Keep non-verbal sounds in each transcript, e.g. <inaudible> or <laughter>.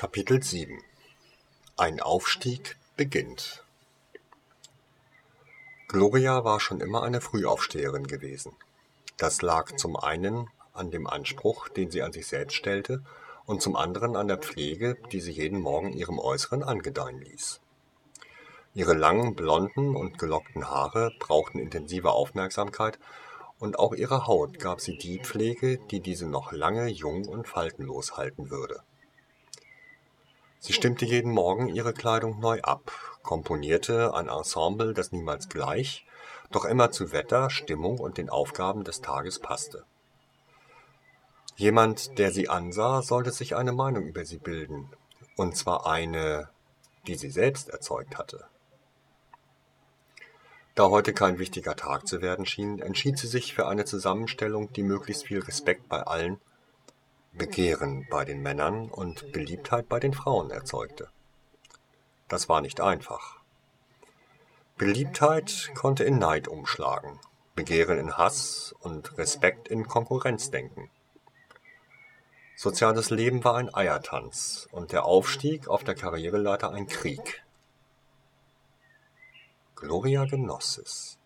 Kapitel 7 Ein Aufstieg beginnt Gloria war schon immer eine Frühaufsteherin gewesen. Das lag zum einen an dem Anspruch, den sie an sich selbst stellte, und zum anderen an der Pflege, die sie jeden Morgen ihrem Äußeren angedeihen ließ. Ihre langen, blonden und gelockten Haare brauchten intensive Aufmerksamkeit, und auch ihre Haut gab sie die Pflege, die diese noch lange jung und faltenlos halten würde. Sie stimmte jeden Morgen ihre Kleidung neu ab, komponierte ein Ensemble, das niemals gleich, doch immer zu Wetter, Stimmung und den Aufgaben des Tages passte. Jemand, der sie ansah, sollte sich eine Meinung über sie bilden, und zwar eine, die sie selbst erzeugt hatte. Da heute kein wichtiger Tag zu werden schien, entschied sie sich für eine Zusammenstellung, die möglichst viel Respekt bei allen, Begehren bei den Männern und Beliebtheit bei den Frauen erzeugte. Das war nicht einfach. Beliebtheit konnte in Neid umschlagen, Begehren in Hass und Respekt in Konkurrenzdenken. Soziales Leben war ein Eiertanz und der Aufstieg auf der Karriereleiter ein Krieg. Gloria genoss es.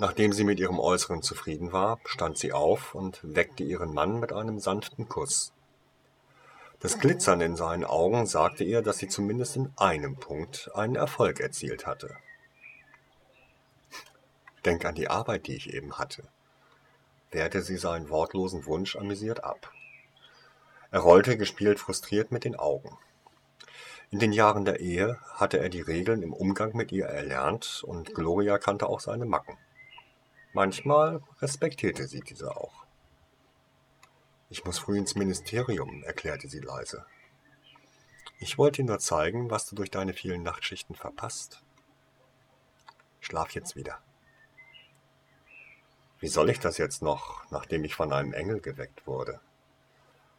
Nachdem sie mit ihrem Äußeren zufrieden war, stand sie auf und weckte ihren Mann mit einem sanften Kuss. Das Glitzern in seinen Augen sagte ihr, dass sie zumindest in einem Punkt einen Erfolg erzielt hatte. Denk an die Arbeit, die ich eben hatte, wehrte sie seinen wortlosen Wunsch amüsiert ab. Er rollte gespielt frustriert mit den Augen. In den Jahren der Ehe hatte er die Regeln im Umgang mit ihr erlernt und Gloria kannte auch seine Macken. Manchmal respektierte sie diese auch. Ich muss früh ins Ministerium, erklärte sie leise. Ich wollte dir nur zeigen, was du durch deine vielen Nachtschichten verpasst. Schlaf jetzt wieder. Wie soll ich das jetzt noch, nachdem ich von einem Engel geweckt wurde?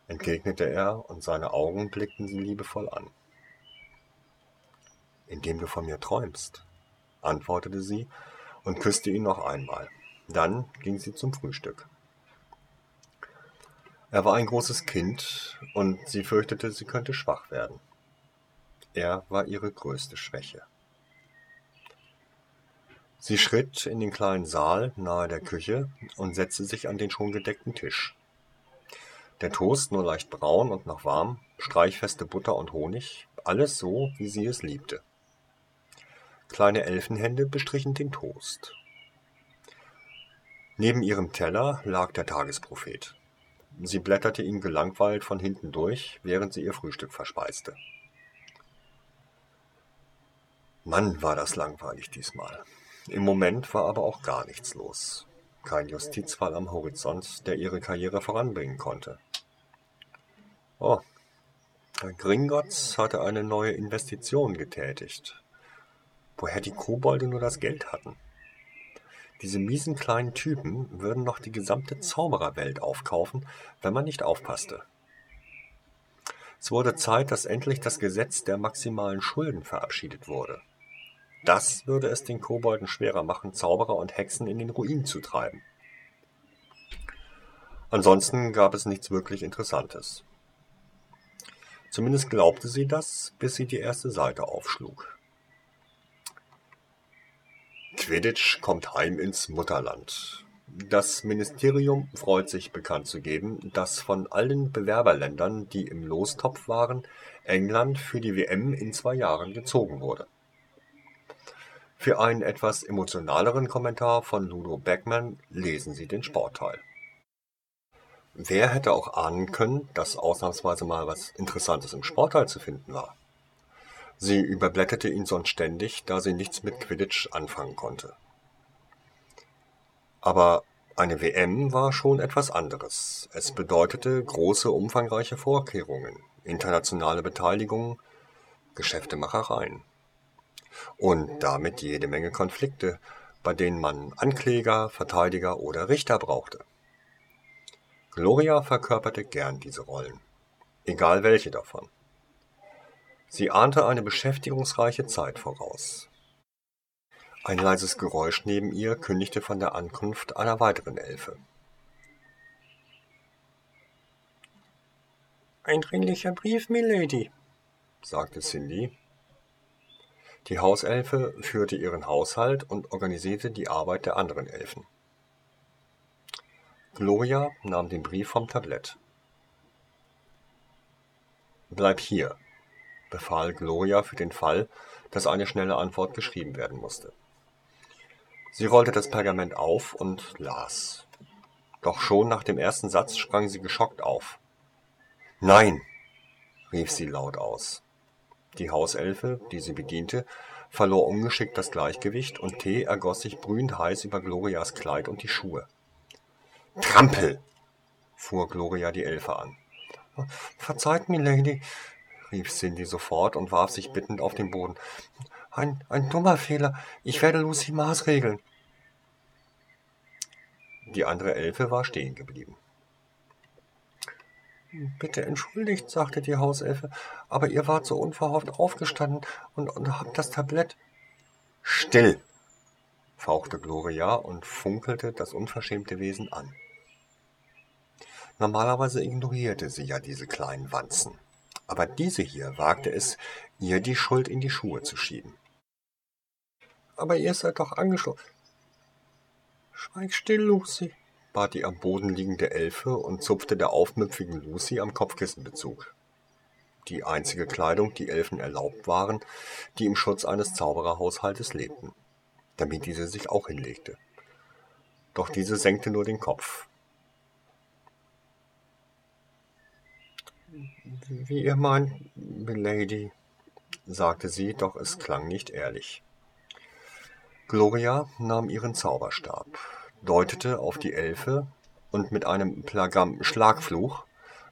entgegnete er, und seine Augen blickten sie liebevoll an indem du von mir träumst, antwortete sie und küsste ihn noch einmal. Dann ging sie zum Frühstück. Er war ein großes Kind und sie fürchtete, sie könnte schwach werden. Er war ihre größte Schwäche. Sie schritt in den kleinen Saal nahe der Küche und setzte sich an den schon gedeckten Tisch. Der Toast nur leicht braun und noch warm, streichfeste Butter und Honig, alles so, wie sie es liebte. Kleine Elfenhände bestrichen den Toast. Neben ihrem Teller lag der Tagesprophet. Sie blätterte ihn gelangweilt von hinten durch, während sie ihr Frühstück verspeiste. Mann, war das langweilig diesmal. Im Moment war aber auch gar nichts los. Kein Justizfall am Horizont, der ihre Karriere voranbringen konnte. Oh, Gringotts hatte eine neue Investition getätigt woher die Kobolde nur das Geld hatten. Diese miesen kleinen Typen würden noch die gesamte Zaubererwelt aufkaufen, wenn man nicht aufpasste. Es wurde Zeit, dass endlich das Gesetz der maximalen Schulden verabschiedet wurde. Das würde es den Kobolden schwerer machen, Zauberer und Hexen in den Ruin zu treiben. Ansonsten gab es nichts wirklich Interessantes. Zumindest glaubte sie das, bis sie die erste Seite aufschlug. Quidditch kommt heim ins Mutterland. Das Ministerium freut sich bekannt zu geben, dass von allen Bewerberländern, die im Lostopf waren, England für die WM in zwei Jahren gezogen wurde. Für einen etwas emotionaleren Kommentar von Ludo Beckman lesen Sie den Sportteil. Wer hätte auch ahnen können, dass ausnahmsweise mal was Interessantes im Sportteil zu finden war? Sie überblätterte ihn sonst ständig, da sie nichts mit Quidditch anfangen konnte. Aber eine WM war schon etwas anderes. Es bedeutete große, umfangreiche Vorkehrungen, internationale Beteiligung, Geschäftemachereien. Und damit jede Menge Konflikte, bei denen man Ankläger, Verteidiger oder Richter brauchte. Gloria verkörperte gern diese Rollen, egal welche davon. Sie ahnte eine beschäftigungsreiche Zeit voraus. Ein leises Geräusch neben ihr kündigte von der Ankunft einer weiteren Elfe. Ein dringlicher Brief, Milady, sagte Cindy. Die Hauselfe führte ihren Haushalt und organisierte die Arbeit der anderen Elfen. Gloria nahm den Brief vom Tablett. Bleib hier, befahl Gloria für den Fall, dass eine schnelle Antwort geschrieben werden musste. Sie rollte das Pergament auf und las. Doch schon nach dem ersten Satz sprang sie geschockt auf. Nein, rief sie laut aus. Die Hauselfe, die sie bediente, verlor ungeschickt das Gleichgewicht und Tee ergoss sich brühend heiß über Glorias Kleid und die Schuhe. Trampel! fuhr Gloria die Elfe an. Verzeiht, Milady, rief Cindy sofort und warf sich bittend auf den Boden. Ein, ein dummer Fehler. Ich werde Lucy maßregeln. Die andere Elfe war stehen geblieben. Bitte entschuldigt, sagte die Hauselfe, aber ihr wart so unverhofft aufgestanden und, und habt das Tablett. Still! fauchte Gloria und funkelte das unverschämte Wesen an. Normalerweise ignorierte sie ja diese kleinen Wanzen, aber diese hier wagte es, ihr die Schuld in die Schuhe zu schieben. Aber ihr seid doch angeschlossen. Schweig still, Lucy, bat die am Boden liegende Elfe und zupfte der aufmüpfigen Lucy am Kopfkissenbezug. Die einzige Kleidung, die Elfen erlaubt waren, die im Schutz eines Zaubererhaushaltes lebten, damit diese sich auch hinlegte. Doch diese senkte nur den Kopf. Wie ihr meint, Milady, sagte sie, doch es klang nicht ehrlich. Gloria nahm ihren Zauberstab, deutete auf die Elfe und mit einem Plagam Schlagfluch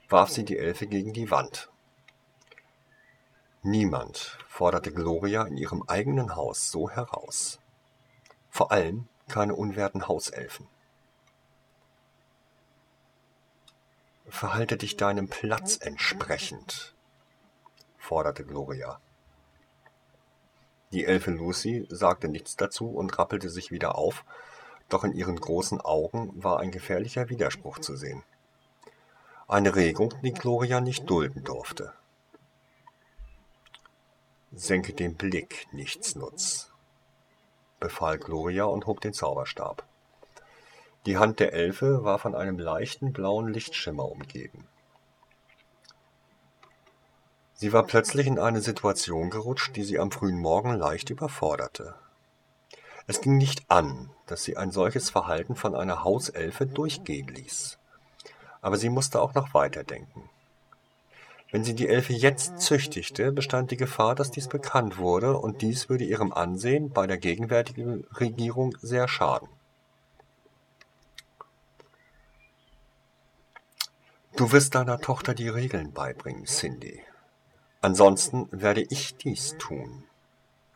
warf sie die Elfe gegen die Wand. Niemand forderte Gloria in ihrem eigenen Haus so heraus. Vor allem keine unwerten Hauselfen. Verhalte dich deinem Platz entsprechend, forderte Gloria. Die Elfe Lucy sagte nichts dazu und rappelte sich wieder auf, doch in ihren großen Augen war ein gefährlicher Widerspruch zu sehen. Eine Regung, die Gloria nicht dulden durfte. Senke den Blick, Nichtsnutz, befahl Gloria und hob den Zauberstab. Die Hand der Elfe war von einem leichten blauen Lichtschimmer umgeben. Sie war plötzlich in eine Situation gerutscht, die sie am frühen Morgen leicht überforderte. Es ging nicht an, dass sie ein solches Verhalten von einer Hauselfe durchgehen ließ. Aber sie musste auch noch weiterdenken. Wenn sie die Elfe jetzt züchtigte, bestand die Gefahr, dass dies bekannt wurde, und dies würde ihrem Ansehen bei der gegenwärtigen Regierung sehr schaden. Du wirst deiner Tochter die Regeln beibringen, Cindy. Ansonsten werde ich dies tun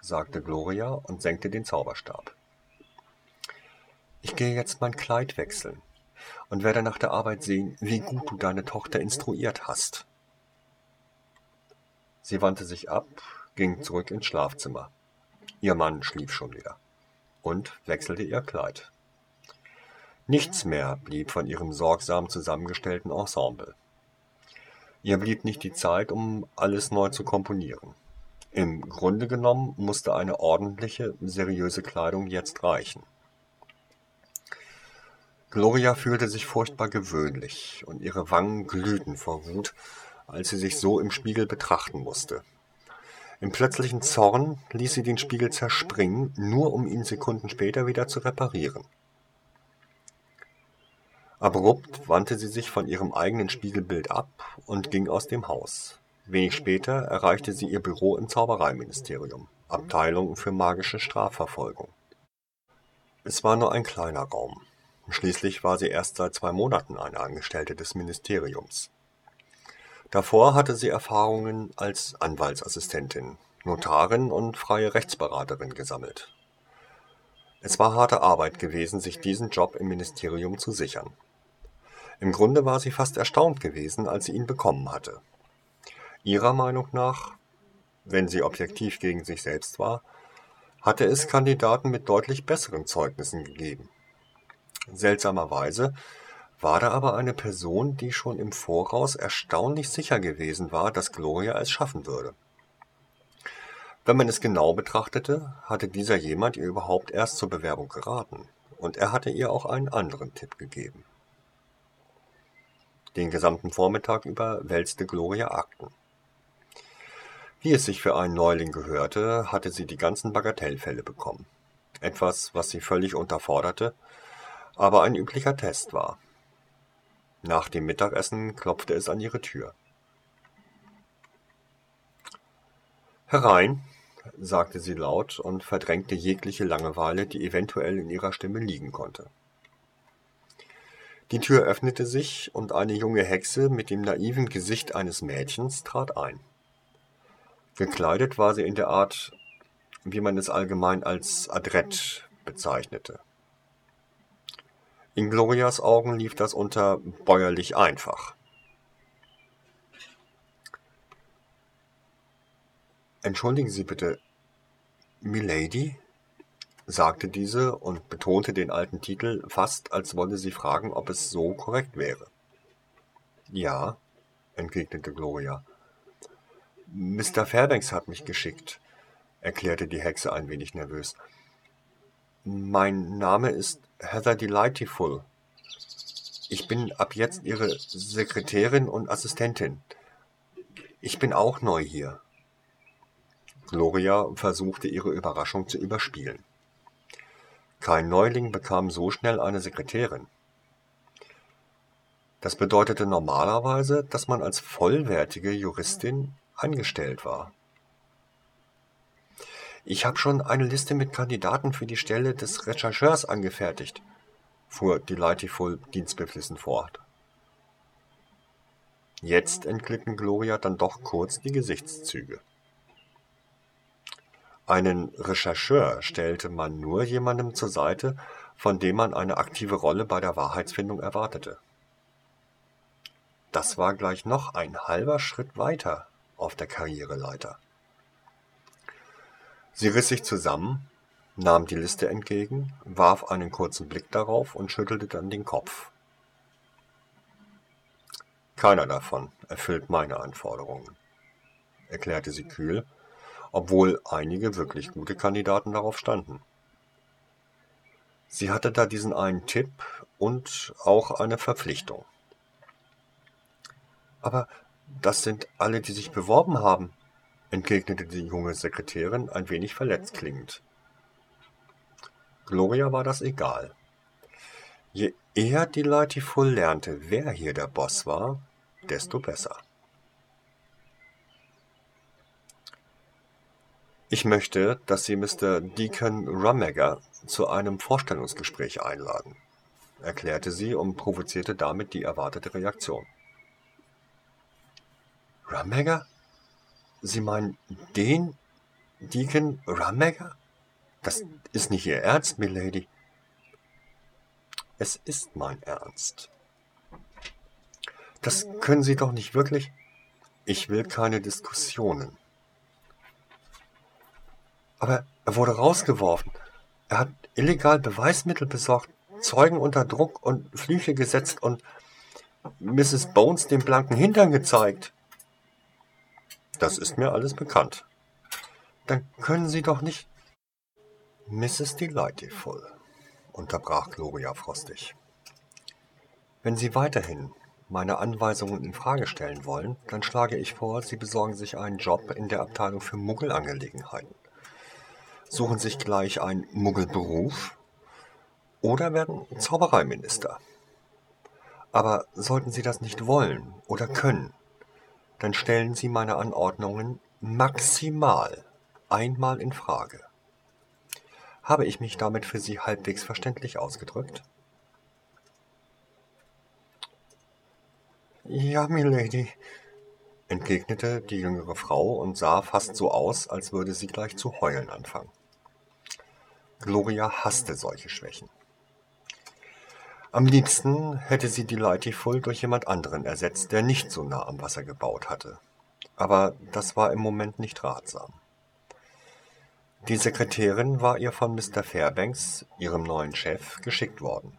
sagte Gloria und senkte den Zauberstab. Ich gehe jetzt mein Kleid wechseln und werde nach der Arbeit sehen, wie gut du deine Tochter instruiert hast. Sie wandte sich ab, ging zurück ins Schlafzimmer. Ihr Mann schlief schon wieder und wechselte ihr Kleid. Nichts mehr blieb von ihrem sorgsam zusammengestellten Ensemble. Ihr blieb nicht die Zeit, um alles neu zu komponieren. Im Grunde genommen musste eine ordentliche, seriöse Kleidung jetzt reichen. Gloria fühlte sich furchtbar gewöhnlich, und ihre Wangen glühten vor Wut, als sie sich so im Spiegel betrachten musste. Im plötzlichen Zorn ließ sie den Spiegel zerspringen, nur um ihn Sekunden später wieder zu reparieren. Abrupt wandte sie sich von ihrem eigenen Spiegelbild ab und ging aus dem Haus. Wenig später erreichte sie ihr Büro im Zaubereiministerium, Abteilung für magische Strafverfolgung. Es war nur ein kleiner Raum. Schließlich war sie erst seit zwei Monaten eine Angestellte des Ministeriums. Davor hatte sie Erfahrungen als Anwaltsassistentin, Notarin und freie Rechtsberaterin gesammelt. Es war harte Arbeit gewesen, sich diesen Job im Ministerium zu sichern. Im Grunde war sie fast erstaunt gewesen, als sie ihn bekommen hatte. Ihrer Meinung nach, wenn sie objektiv gegen sich selbst war, hatte es Kandidaten mit deutlich besseren Zeugnissen gegeben. Seltsamerweise war da aber eine Person, die schon im Voraus erstaunlich sicher gewesen war, dass Gloria es schaffen würde. Wenn man es genau betrachtete, hatte dieser jemand ihr überhaupt erst zur Bewerbung geraten, und er hatte ihr auch einen anderen Tipp gegeben. Den gesamten Vormittag über wälzte Gloria Akten. Wie es sich für einen Neuling gehörte, hatte sie die ganzen Bagatellfälle bekommen. Etwas, was sie völlig unterforderte, aber ein üblicher Test war. Nach dem Mittagessen klopfte es an ihre Tür. Herein, sagte sie laut und verdrängte jegliche Langeweile, die eventuell in ihrer Stimme liegen konnte. Die Tür öffnete sich und eine junge Hexe mit dem naiven Gesicht eines Mädchens trat ein. Gekleidet war sie in der Art, wie man es allgemein als adrett bezeichnete. In Glorias Augen lief das unter bäuerlich einfach. Entschuldigen Sie bitte, Milady? Sagte diese und betonte den alten Titel fast, als wolle sie fragen, ob es so korrekt wäre. Ja, entgegnete Gloria. Mr. Fairbanks hat mich geschickt, erklärte die Hexe ein wenig nervös. Mein Name ist Heather Delightful. Ich bin ab jetzt Ihre Sekretärin und Assistentin. Ich bin auch neu hier. Gloria versuchte ihre Überraschung zu überspielen. Kein Neuling bekam so schnell eine Sekretärin. Das bedeutete normalerweise, dass man als vollwertige Juristin angestellt war. Ich habe schon eine Liste mit Kandidaten für die Stelle des Rechercheurs angefertigt, fuhr Delightful dienstbeflissen fort. Jetzt entglitten Gloria dann doch kurz die Gesichtszüge. Einen Rechercheur stellte man nur jemandem zur Seite, von dem man eine aktive Rolle bei der Wahrheitsfindung erwartete. Das war gleich noch ein halber Schritt weiter auf der Karriereleiter. Sie riss sich zusammen, nahm die Liste entgegen, warf einen kurzen Blick darauf und schüttelte dann den Kopf. Keiner davon erfüllt meine Anforderungen, erklärte sie kühl obwohl einige wirklich gute Kandidaten darauf standen. Sie hatte da diesen einen Tipp und auch eine Verpflichtung. Aber das sind alle, die sich beworben haben, entgegnete die junge Sekretärin ein wenig verletzt klingend. Gloria war das egal. Je eher die Lightyful lernte, wer hier der Boss war, desto besser. Ich möchte, dass Sie Mr. Deacon Rummager zu einem Vorstellungsgespräch einladen, erklärte sie und provozierte damit die erwartete Reaktion. Rummager? Sie meinen den Deacon Rummager? Das ist nicht Ihr Ernst, Milady. Es ist mein Ernst. Das können Sie doch nicht wirklich. Ich will keine Diskussionen. Aber er wurde rausgeworfen. Er hat illegal Beweismittel besorgt, Zeugen unter Druck und Flüche gesetzt und Mrs. Bones den blanken Hintern gezeigt. Das ist mir alles bekannt. Dann können Sie doch nicht. Mrs. Delightful, unterbrach Gloria frostig. Wenn Sie weiterhin meine Anweisungen in Frage stellen wollen, dann schlage ich vor, Sie besorgen sich einen Job in der Abteilung für Muggelangelegenheiten suchen sich gleich einen Muggelberuf oder werden Zaubereiminister. Aber sollten Sie das nicht wollen oder können, dann stellen Sie meine Anordnungen maximal einmal in Frage. Habe ich mich damit für Sie halbwegs verständlich ausgedrückt? Ja, Milady, entgegnete die jüngere Frau und sah fast so aus, als würde sie gleich zu heulen anfangen. Gloria hasste solche Schwächen. Am liebsten hätte sie die Lightyful durch jemand anderen ersetzt, der nicht so nah am Wasser gebaut hatte. Aber das war im Moment nicht ratsam. Die Sekretärin war ihr von Mr. Fairbanks, ihrem neuen Chef, geschickt worden.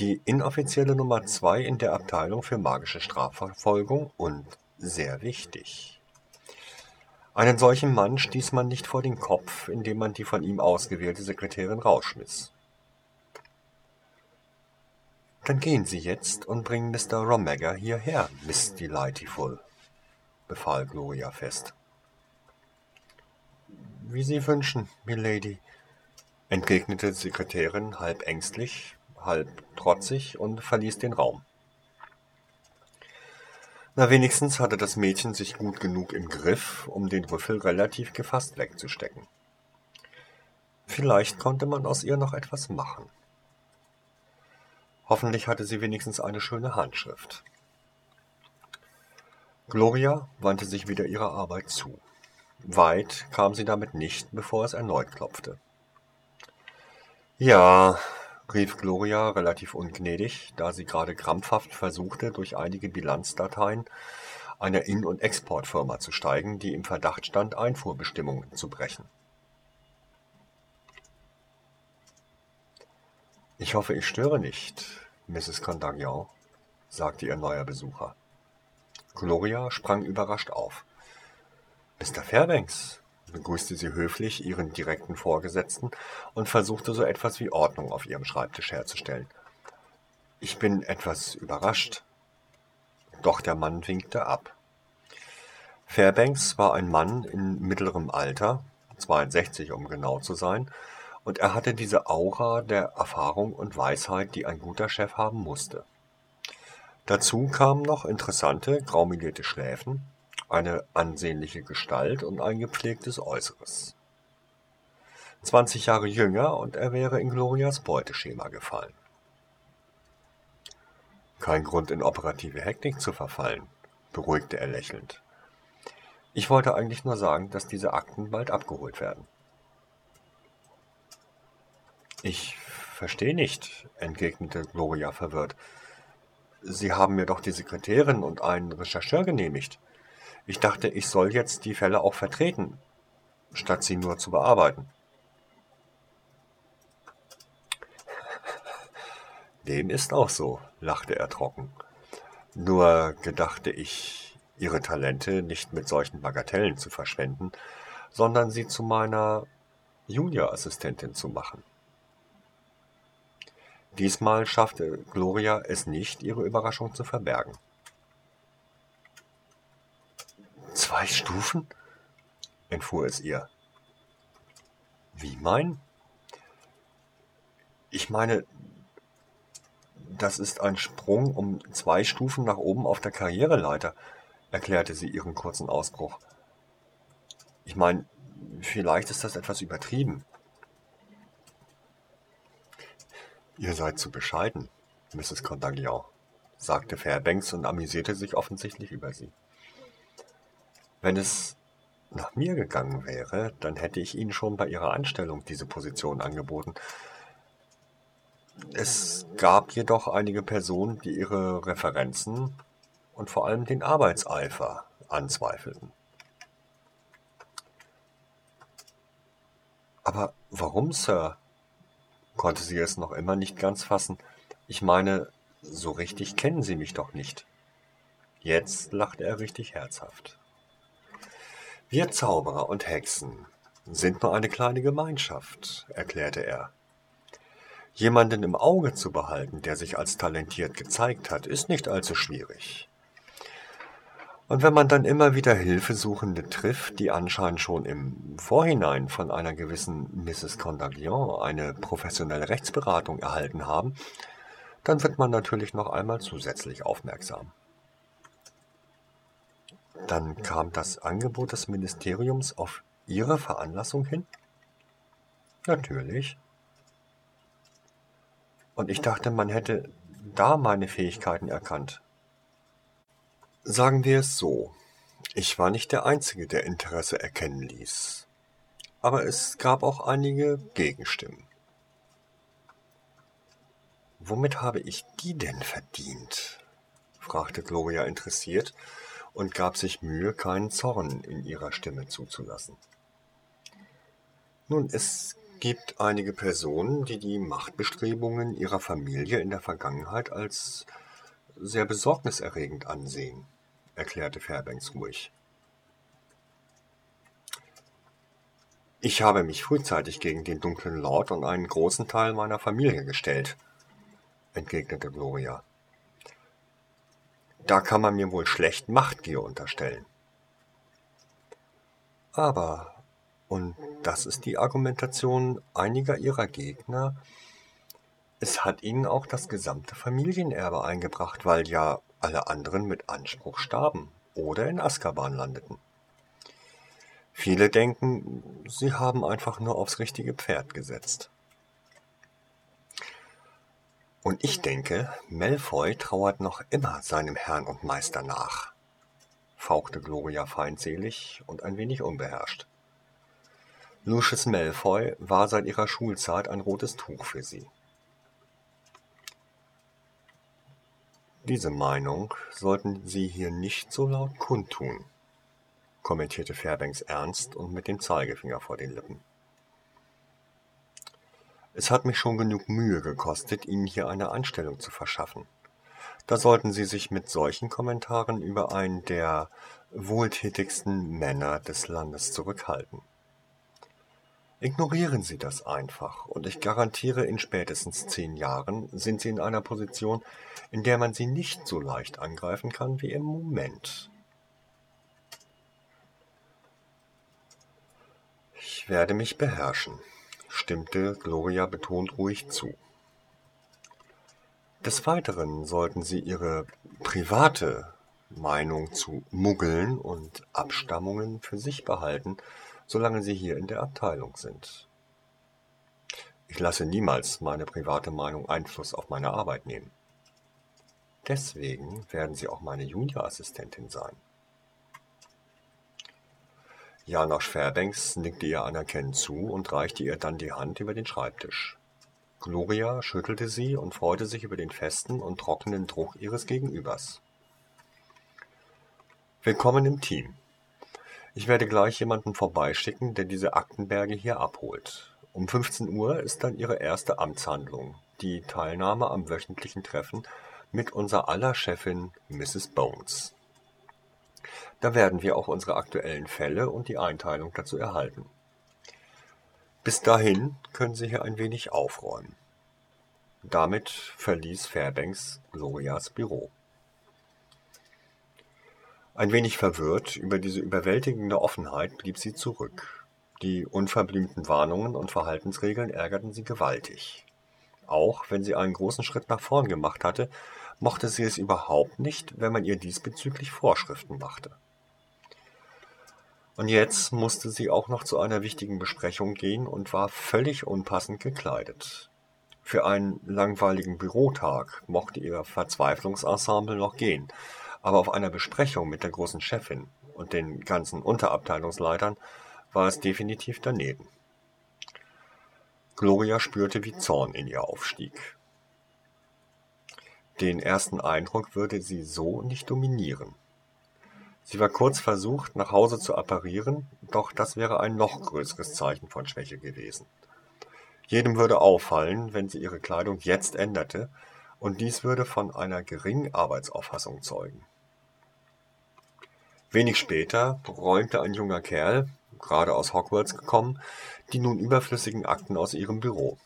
die inoffizielle Nummer zwei in der Abteilung für magische Strafverfolgung und sehr wichtig. Einen solchen Mann stieß man nicht vor den Kopf, indem man die von ihm ausgewählte Sekretärin rausschmiss. Dann gehen Sie jetzt und bringen Mr. Romegger hierher, Miss Delightyful, befahl Gloria fest. Wie Sie wünschen, Milady, entgegnete die Sekretärin halb ängstlich, halb trotzig und verließ den Raum. Na, wenigstens hatte das Mädchen sich gut genug im Griff, um den Rüffel relativ gefasst wegzustecken. Vielleicht konnte man aus ihr noch etwas machen. Hoffentlich hatte sie wenigstens eine schöne Handschrift. Gloria wandte sich wieder ihrer Arbeit zu. Weit kam sie damit nicht, bevor es erneut klopfte. Ja, rief Gloria relativ ungnädig, da sie gerade krampfhaft versuchte, durch einige Bilanzdateien einer In- und Exportfirma zu steigen, die im Verdacht stand, Einfuhrbestimmungen zu brechen. Ich hoffe, ich störe nicht, Mrs. Condagion, sagte ihr neuer Besucher. Gloria sprang überrascht auf. Mr. Fairbanks, begrüßte sie höflich ihren direkten Vorgesetzten und versuchte so etwas wie Ordnung auf ihrem Schreibtisch herzustellen. Ich bin etwas überrascht. Doch der Mann winkte ab. Fairbanks war ein Mann in mittlerem Alter, 62 um genau zu sein, und er hatte diese Aura der Erfahrung und Weisheit, die ein guter Chef haben musste. Dazu kamen noch interessante, graumelierte Schläfen, eine ansehnliche Gestalt und ein gepflegtes Äußeres. Zwanzig Jahre jünger und er wäre in Glorias Beuteschema gefallen. Kein Grund, in operative Hektik zu verfallen, beruhigte er lächelnd. Ich wollte eigentlich nur sagen, dass diese Akten bald abgeholt werden. Ich verstehe nicht, entgegnete Gloria verwirrt. Sie haben mir doch die Sekretärin und einen Rechercheur genehmigt. Ich dachte, ich soll jetzt die Fälle auch vertreten, statt sie nur zu bearbeiten. Dem ist auch so, lachte er trocken. Nur gedachte ich, Ihre Talente nicht mit solchen Bagatellen zu verschwenden, sondern sie zu meiner Junior-Assistentin zu machen. Diesmal schaffte Gloria es nicht, ihre Überraschung zu verbergen. Zwei Stufen? entfuhr es ihr. Wie mein? Ich meine, das ist ein Sprung um zwei Stufen nach oben auf der Karriereleiter, erklärte sie ihren kurzen Ausbruch. Ich meine, vielleicht ist das etwas übertrieben. Ihr seid zu bescheiden, Mrs. Contaglion, sagte Fairbanks und amüsierte sich offensichtlich über sie. Wenn es nach mir gegangen wäre, dann hätte ich Ihnen schon bei Ihrer Anstellung diese Position angeboten. Es gab jedoch einige Personen, die Ihre Referenzen und vor allem den Arbeitseifer anzweifelten. Aber warum, Sir? konnte sie es noch immer nicht ganz fassen. Ich meine, so richtig kennen Sie mich doch nicht. Jetzt lachte er richtig herzhaft. Wir Zauberer und Hexen sind nur eine kleine Gemeinschaft, erklärte er. Jemanden im Auge zu behalten, der sich als talentiert gezeigt hat, ist nicht allzu schwierig. Und wenn man dann immer wieder Hilfesuchende trifft, die anscheinend schon im Vorhinein von einer gewissen Mrs. Condaglion eine professionelle Rechtsberatung erhalten haben, dann wird man natürlich noch einmal zusätzlich aufmerksam. Dann kam das Angebot des Ministeriums auf Ihre Veranlassung hin? Natürlich. Und ich dachte, man hätte da meine Fähigkeiten erkannt. Sagen wir es so, ich war nicht der Einzige, der Interesse erkennen ließ. Aber es gab auch einige Gegenstimmen. Womit habe ich die denn verdient? fragte Gloria interessiert und gab sich Mühe, keinen Zorn in ihrer Stimme zuzulassen. Nun, es gibt einige Personen, die die Machtbestrebungen ihrer Familie in der Vergangenheit als sehr besorgniserregend ansehen, erklärte Fairbanks ruhig. Ich habe mich frühzeitig gegen den dunklen Lord und einen großen Teil meiner Familie gestellt, entgegnete Gloria. Da kann man mir wohl schlecht Machtgier unterstellen. Aber, und das ist die Argumentation einiger ihrer Gegner, es hat ihnen auch das gesamte Familienerbe eingebracht, weil ja alle anderen mit Anspruch starben oder in Azkaban landeten. Viele denken, sie haben einfach nur aufs richtige Pferd gesetzt. Und ich denke, Malfoy trauert noch immer seinem Herrn und Meister nach, fauchte Gloria feindselig und ein wenig unbeherrscht. Lucius Malfoy war seit ihrer Schulzeit ein rotes Tuch für sie. Diese Meinung sollten Sie hier nicht so laut kundtun, kommentierte Fairbanks ernst und mit dem Zeigefinger vor den Lippen. Es hat mich schon genug Mühe gekostet, Ihnen hier eine Anstellung zu verschaffen. Da sollten Sie sich mit solchen Kommentaren über einen der wohltätigsten Männer des Landes zurückhalten. Ignorieren Sie das einfach, und ich garantiere, in spätestens zehn Jahren sind Sie in einer Position, in der man Sie nicht so leicht angreifen kann wie im Moment. Ich werde mich beherrschen, stimmte Gloria betont ruhig zu. Des Weiteren sollten Sie Ihre private Meinung zu Muggeln und Abstammungen für sich behalten, solange Sie hier in der Abteilung sind. Ich lasse niemals meine private Meinung Einfluss auf meine Arbeit nehmen. Deswegen werden Sie auch meine Juniorassistentin sein. Janosch Fairbanks nickte ihr anerkennend zu und reichte ihr dann die Hand über den Schreibtisch. Gloria schüttelte sie und freute sich über den festen und trockenen Druck ihres Gegenübers. Willkommen im Team. Ich werde gleich jemanden vorbeischicken, der diese Aktenberge hier abholt. Um 15 Uhr ist dann Ihre erste Amtshandlung, die Teilnahme am wöchentlichen Treffen mit unser aller Chefin Mrs. Bones. Da werden wir auch unsere aktuellen Fälle und die Einteilung dazu erhalten. Bis dahin können Sie hier ein wenig aufräumen. Damit verließ Fairbanks Glorias Büro. Ein wenig verwirrt über diese überwältigende Offenheit blieb sie zurück. Die unverblümten Warnungen und Verhaltensregeln ärgerten sie gewaltig. Auch wenn sie einen großen Schritt nach vorn gemacht hatte, mochte sie es überhaupt nicht, wenn man ihr diesbezüglich Vorschriften machte. Und jetzt musste sie auch noch zu einer wichtigen Besprechung gehen und war völlig unpassend gekleidet. Für einen langweiligen Bürotag mochte ihr Verzweiflungsensemble noch gehen, aber auf einer Besprechung mit der großen Chefin und den ganzen Unterabteilungsleitern war es definitiv daneben. Gloria spürte, wie Zorn in ihr aufstieg. Den ersten Eindruck würde sie so nicht dominieren. Sie war kurz versucht, nach Hause zu apparieren, doch das wäre ein noch größeres Zeichen von Schwäche gewesen. Jedem würde auffallen, wenn sie ihre Kleidung jetzt änderte, und dies würde von einer geringen Arbeitsauffassung zeugen. Wenig später räumte ein junger Kerl, gerade aus Hogwarts gekommen, die nun überflüssigen Akten aus ihrem Büro.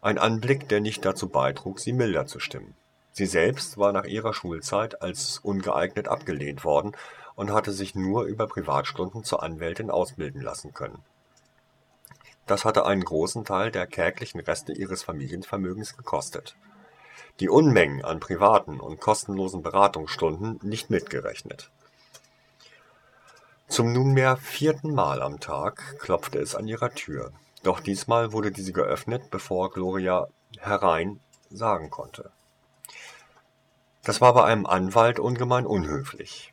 Ein Anblick, der nicht dazu beitrug, sie milder zu stimmen. Sie selbst war nach ihrer Schulzeit als ungeeignet abgelehnt worden und hatte sich nur über Privatstunden zur Anwältin ausbilden lassen können. Das hatte einen großen Teil der kärglichen Reste ihres Familienvermögens gekostet. Die Unmengen an privaten und kostenlosen Beratungsstunden nicht mitgerechnet. Zum nunmehr vierten Mal am Tag klopfte es an ihrer Tür, doch diesmal wurde diese geöffnet, bevor Gloria herein sagen konnte. Das war bei einem Anwalt ungemein unhöflich.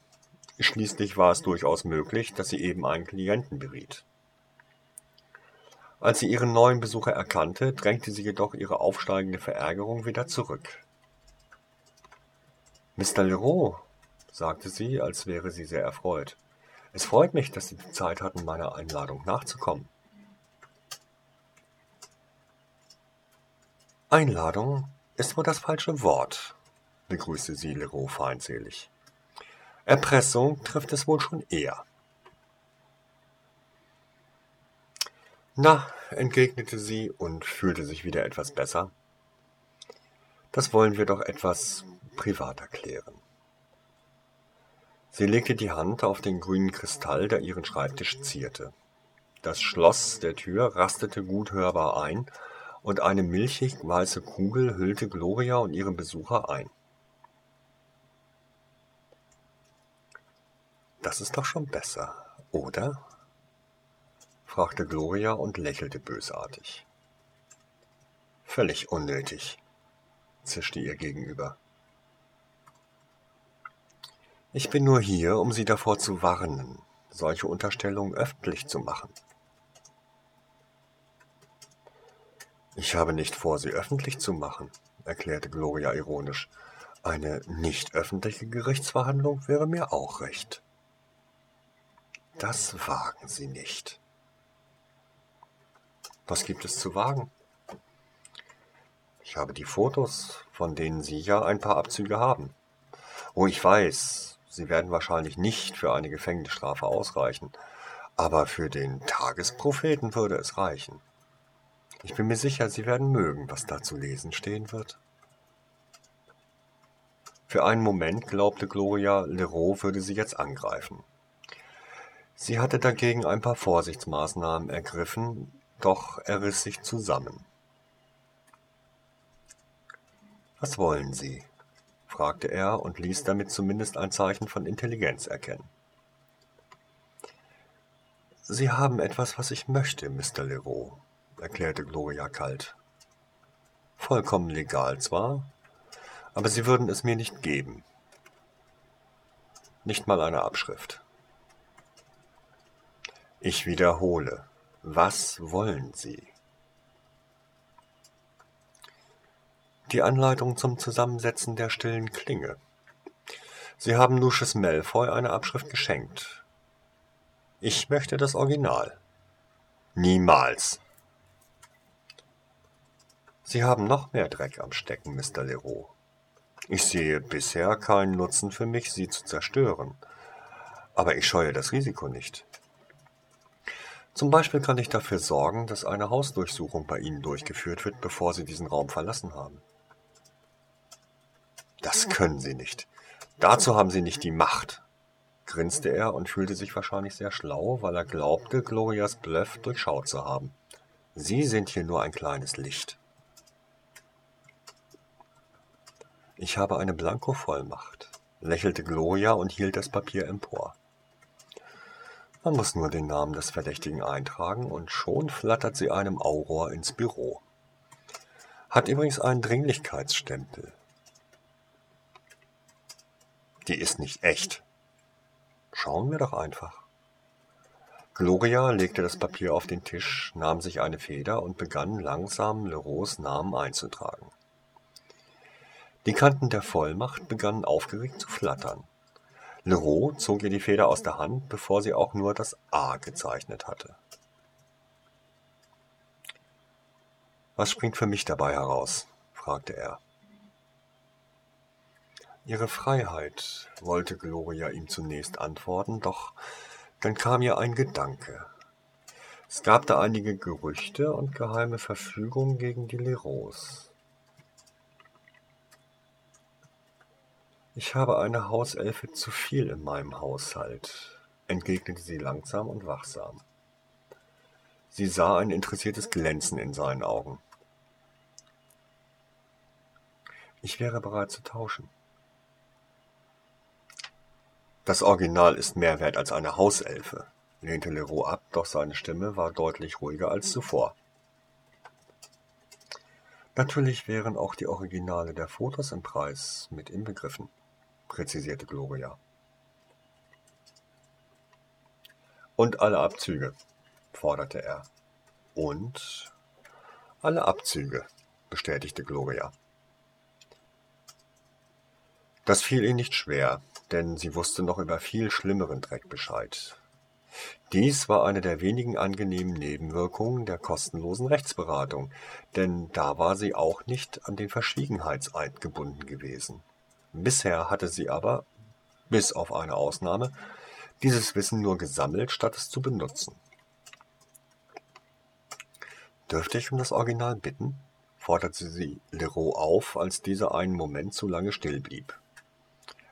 Schließlich war es durchaus möglich, dass sie eben einen Klienten beriet. Als sie ihren neuen Besucher erkannte, drängte sie jedoch ihre aufsteigende Verärgerung wieder zurück. Mr. Leroux, sagte sie, als wäre sie sehr erfreut. Es freut mich, dass Sie die Zeit hatten, meiner Einladung nachzukommen. Einladung ist wohl das falsche Wort, begrüßte sie Leroux feindselig. Erpressung trifft es wohl schon eher. Na, entgegnete sie und fühlte sich wieder etwas besser. Das wollen wir doch etwas privat erklären. Sie legte die Hand auf den grünen Kristall, der ihren Schreibtisch zierte. Das Schloss der Tür rastete gut hörbar ein, und eine milchig weiße Kugel hüllte Gloria und ihren Besucher ein. Das ist doch schon besser, oder? fragte Gloria und lächelte bösartig. Völlig unnötig, zischte ihr gegenüber. Ich bin nur hier, um Sie davor zu warnen, solche Unterstellungen öffentlich zu machen. Ich habe nicht vor, sie öffentlich zu machen, erklärte Gloria ironisch. Eine nicht öffentliche Gerichtsverhandlung wäre mir auch recht. Das wagen Sie nicht. Was gibt es zu wagen? Ich habe die Fotos, von denen Sie ja ein paar Abzüge haben. Oh, ich weiß, sie werden wahrscheinlich nicht für eine Gefängnisstrafe ausreichen, aber für den Tagespropheten würde es reichen. Ich bin mir sicher, Sie werden mögen, was da zu lesen stehen wird. Für einen Moment glaubte Gloria, Leroux würde sie jetzt angreifen. Sie hatte dagegen ein paar Vorsichtsmaßnahmen ergriffen, doch er riss sich zusammen. Was wollen Sie? fragte er und ließ damit zumindest ein Zeichen von Intelligenz erkennen. Sie haben etwas, was ich möchte, Mr. Leroux, erklärte Gloria kalt. Vollkommen legal zwar, aber Sie würden es mir nicht geben. Nicht mal eine Abschrift. Ich wiederhole, was wollen Sie? Die Anleitung zum Zusammensetzen der stillen Klinge. Sie haben Lucius Malfoy eine Abschrift geschenkt. Ich möchte das Original. Niemals. Sie haben noch mehr Dreck am Stecken, Mr. Leroux. Ich sehe bisher keinen Nutzen für mich, Sie zu zerstören. Aber ich scheue das Risiko nicht. Zum Beispiel kann ich dafür sorgen, dass eine Hausdurchsuchung bei Ihnen durchgeführt wird, bevor Sie diesen Raum verlassen haben. Das können Sie nicht. Dazu haben Sie nicht die Macht, grinste er und fühlte sich wahrscheinlich sehr schlau, weil er glaubte, Glorias Bluff durchschaut zu haben. Sie sind hier nur ein kleines Licht. Ich habe eine Blankovollmacht, lächelte Gloria und hielt das Papier empor. Man muss nur den Namen des Verdächtigen eintragen und schon flattert sie einem Auror ins Büro. Hat übrigens einen Dringlichkeitsstempel. Die ist nicht echt. Schauen wir doch einfach. Gloria legte das Papier auf den Tisch, nahm sich eine Feder und begann langsam Leroux Namen einzutragen. Die Kanten der Vollmacht begannen aufgeregt zu flattern. Leroux zog ihr die Feder aus der Hand, bevor sie auch nur das A gezeichnet hatte. Was springt für mich dabei heraus? fragte er. Ihre Freiheit, wollte Gloria ihm zunächst antworten, doch dann kam ihr ein Gedanke. Es gab da einige Gerüchte und geheime Verfügungen gegen die Leroux. Ich habe eine Hauselfe zu viel in meinem Haushalt, entgegnete sie langsam und wachsam. Sie sah ein interessiertes Glänzen in seinen Augen. Ich wäre bereit zu tauschen. Das Original ist mehr wert als eine Hauselfe, lehnte Leroux ab, doch seine Stimme war deutlich ruhiger als zuvor. Natürlich wären auch die Originale der Fotos im Preis mit inbegriffen präzisierte Gloria. Und alle Abzüge, forderte er. Und alle Abzüge, bestätigte Gloria. Das fiel ihr nicht schwer, denn sie wusste noch über viel schlimmeren Dreck Bescheid. Dies war eine der wenigen angenehmen Nebenwirkungen der kostenlosen Rechtsberatung, denn da war sie auch nicht an den Verschwiegenheitseid gebunden gewesen. Bisher hatte sie aber, bis auf eine Ausnahme, dieses Wissen nur gesammelt, statt es zu benutzen. Dürfte ich um das Original bitten? forderte sie Leroux auf, als dieser einen Moment zu lange still blieb.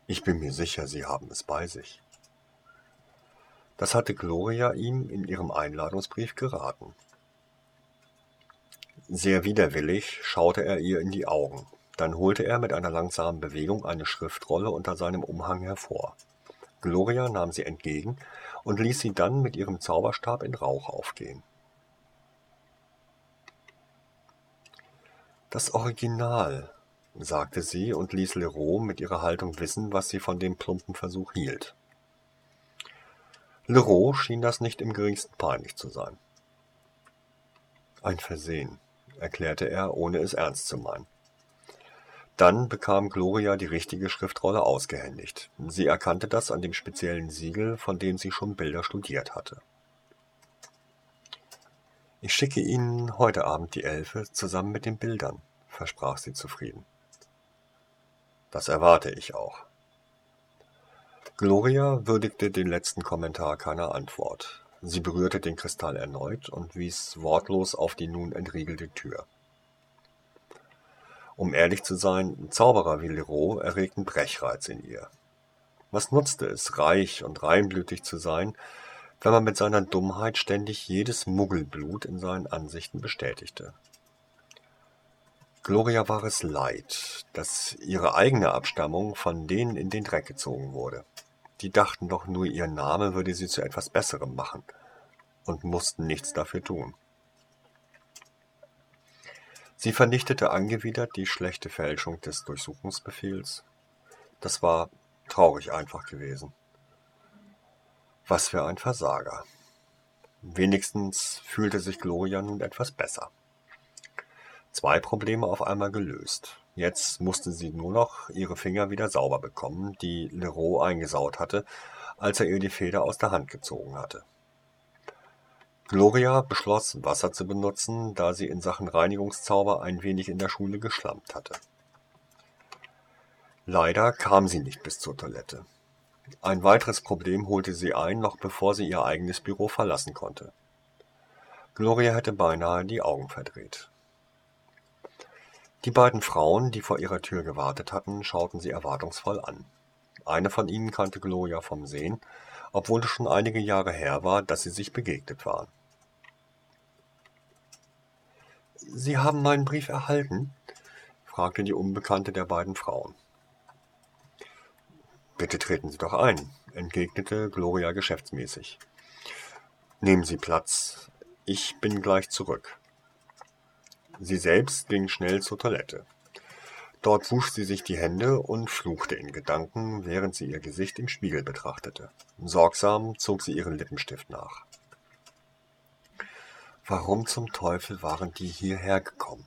Ich bin mir sicher, Sie haben es bei sich. Das hatte Gloria ihm in ihrem Einladungsbrief geraten. Sehr widerwillig schaute er ihr in die Augen. Dann holte er mit einer langsamen Bewegung eine Schriftrolle unter seinem Umhang hervor. Gloria nahm sie entgegen und ließ sie dann mit ihrem Zauberstab in Rauch aufgehen. Das Original, sagte sie und ließ Leroux mit ihrer Haltung wissen, was sie von dem plumpen Versuch hielt. Leroux schien das nicht im geringsten peinlich zu sein. Ein Versehen, erklärte er, ohne es ernst zu meinen. Dann bekam Gloria die richtige Schriftrolle ausgehändigt. Sie erkannte das an dem speziellen Siegel, von dem sie schon Bilder studiert hatte. Ich schicke Ihnen heute Abend die Elfe zusammen mit den Bildern, versprach sie zufrieden. Das erwarte ich auch. Gloria würdigte den letzten Kommentar keiner Antwort. Sie berührte den Kristall erneut und wies wortlos auf die nun entriegelte Tür. Um ehrlich zu sein, Zauberer wie Leroux erregten Brechreiz in ihr. Was nutzte es, reich und reinblütig zu sein, wenn man mit seiner Dummheit ständig jedes Muggelblut in seinen Ansichten bestätigte? Gloria war es leid, dass ihre eigene Abstammung von denen in den Dreck gezogen wurde. Die dachten doch nur, ihr Name würde sie zu etwas Besserem machen und mussten nichts dafür tun. Sie vernichtete angewidert die schlechte Fälschung des Durchsuchungsbefehls. Das war traurig einfach gewesen. Was für ein Versager. Wenigstens fühlte sich Gloria nun etwas besser. Zwei Probleme auf einmal gelöst. Jetzt musste sie nur noch ihre Finger wieder sauber bekommen, die Leroux eingesaut hatte, als er ihr die Feder aus der Hand gezogen hatte. Gloria beschloss, Wasser zu benutzen, da sie in Sachen Reinigungszauber ein wenig in der Schule geschlampt hatte. Leider kam sie nicht bis zur Toilette. Ein weiteres Problem holte sie ein, noch bevor sie ihr eigenes Büro verlassen konnte. Gloria hätte beinahe die Augen verdreht. Die beiden Frauen, die vor ihrer Tür gewartet hatten, schauten sie erwartungsvoll an. Eine von ihnen kannte Gloria vom Sehen, obwohl es schon einige Jahre her war, dass sie sich begegnet waren. Sie haben meinen Brief erhalten? fragte die Unbekannte der beiden Frauen. Bitte treten Sie doch ein, entgegnete Gloria geschäftsmäßig. Nehmen Sie Platz, ich bin gleich zurück. Sie selbst ging schnell zur Toilette. Dort wusch sie sich die Hände und fluchte in Gedanken, während sie ihr Gesicht im Spiegel betrachtete. Sorgsam zog sie ihren Lippenstift nach. Warum zum Teufel waren die hierher gekommen?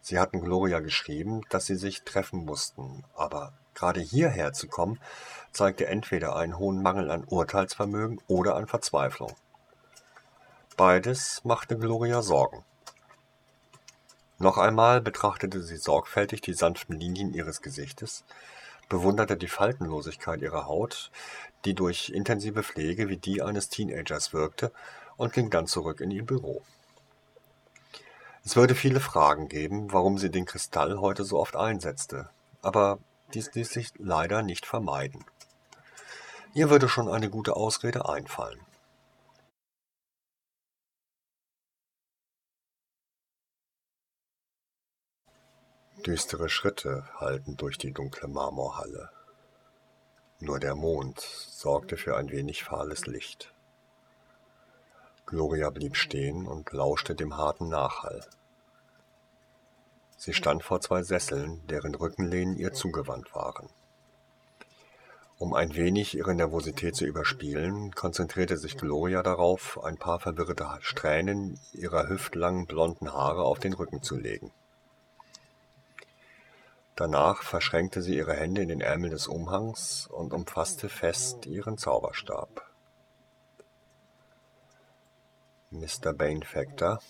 Sie hatten Gloria geschrieben, dass sie sich treffen mussten, aber gerade hierher zu kommen, zeigte entweder einen hohen Mangel an Urteilsvermögen oder an Verzweiflung. Beides machte Gloria Sorgen. Noch einmal betrachtete sie sorgfältig die sanften Linien ihres Gesichtes, bewunderte die Faltenlosigkeit ihrer Haut, die durch intensive Pflege wie die eines Teenagers wirkte, und ging dann zurück in ihr Büro. Es würde viele Fragen geben, warum sie den Kristall heute so oft einsetzte, aber dies ließ sich leider nicht vermeiden. Ihr würde schon eine gute Ausrede einfallen. Düstere Schritte hallten durch die dunkle Marmorhalle. Nur der Mond sorgte für ein wenig fahles Licht. Gloria blieb stehen und lauschte dem harten Nachhall. Sie stand vor zwei Sesseln, deren Rückenlehnen ihr zugewandt waren. Um ein wenig ihre Nervosität zu überspielen, konzentrierte sich Gloria darauf, ein paar verwirrte Strähnen ihrer hüftlangen blonden Haare auf den Rücken zu legen. Danach verschränkte sie ihre Hände in den Ärmel des Umhangs und umfasste fest ihren Zauberstab. Mr. Banefactor?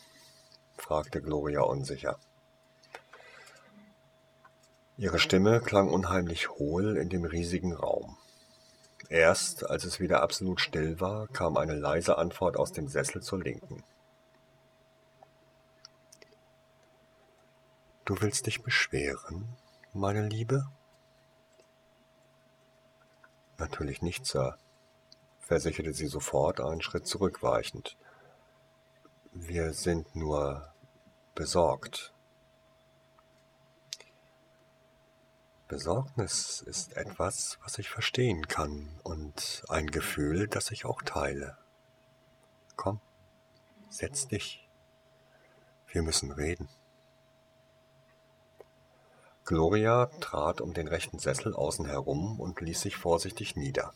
fragte Gloria unsicher. Ihre Stimme klang unheimlich hohl in dem riesigen Raum. Erst als es wieder absolut still war, kam eine leise Antwort aus dem Sessel zur Linken. Du willst dich beschweren, meine Liebe? Natürlich nicht, Sir, versicherte sie sofort, einen Schritt zurückweichend. Wir sind nur besorgt. Besorgnis ist etwas, was ich verstehen kann und ein Gefühl, das ich auch teile. Komm, setz dich. Wir müssen reden. Gloria trat um den rechten Sessel außen herum und ließ sich vorsichtig nieder.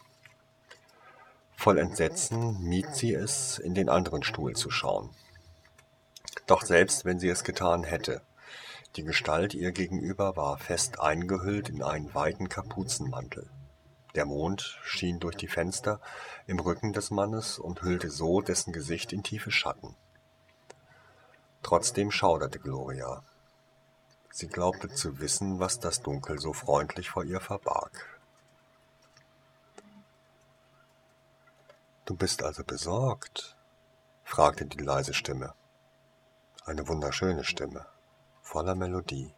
Voll Entsetzen mied sie es, in den anderen Stuhl zu schauen. Doch selbst wenn sie es getan hätte, die Gestalt ihr gegenüber war fest eingehüllt in einen weiten Kapuzenmantel. Der Mond schien durch die Fenster im Rücken des Mannes und hüllte so dessen Gesicht in tiefe Schatten. Trotzdem schauderte Gloria. Sie glaubte zu wissen, was das Dunkel so freundlich vor ihr verbarg. Du bist also besorgt? fragte die leise Stimme. Eine wunderschöne Stimme voller Melodie.